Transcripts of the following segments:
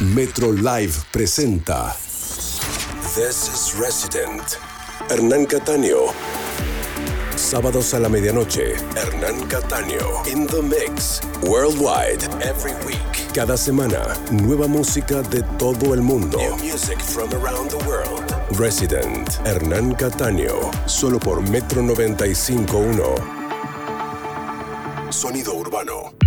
Metro Live presenta This is Resident. Hernán Cataño. Sábados a la medianoche, Hernán Cataño. In the mix. Worldwide. Every week. Cada semana, nueva música de todo el mundo. New music from around the world. Resident. Hernán Cataño. Solo por Metro 95.1. Sonido urbano.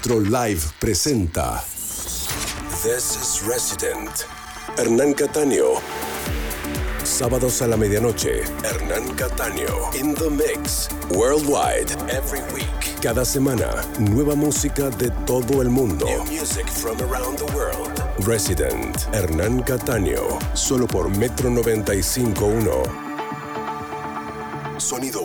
Metro Live presenta This is Resident. Hernán Cataño. Sábados a la medianoche. Hernán Cataño. In the mix. Worldwide. Every week. Cada semana. Nueva música de todo el mundo. New music from around the world. Resident. Hernán Cataño. Solo por Metro 95.1. Sonido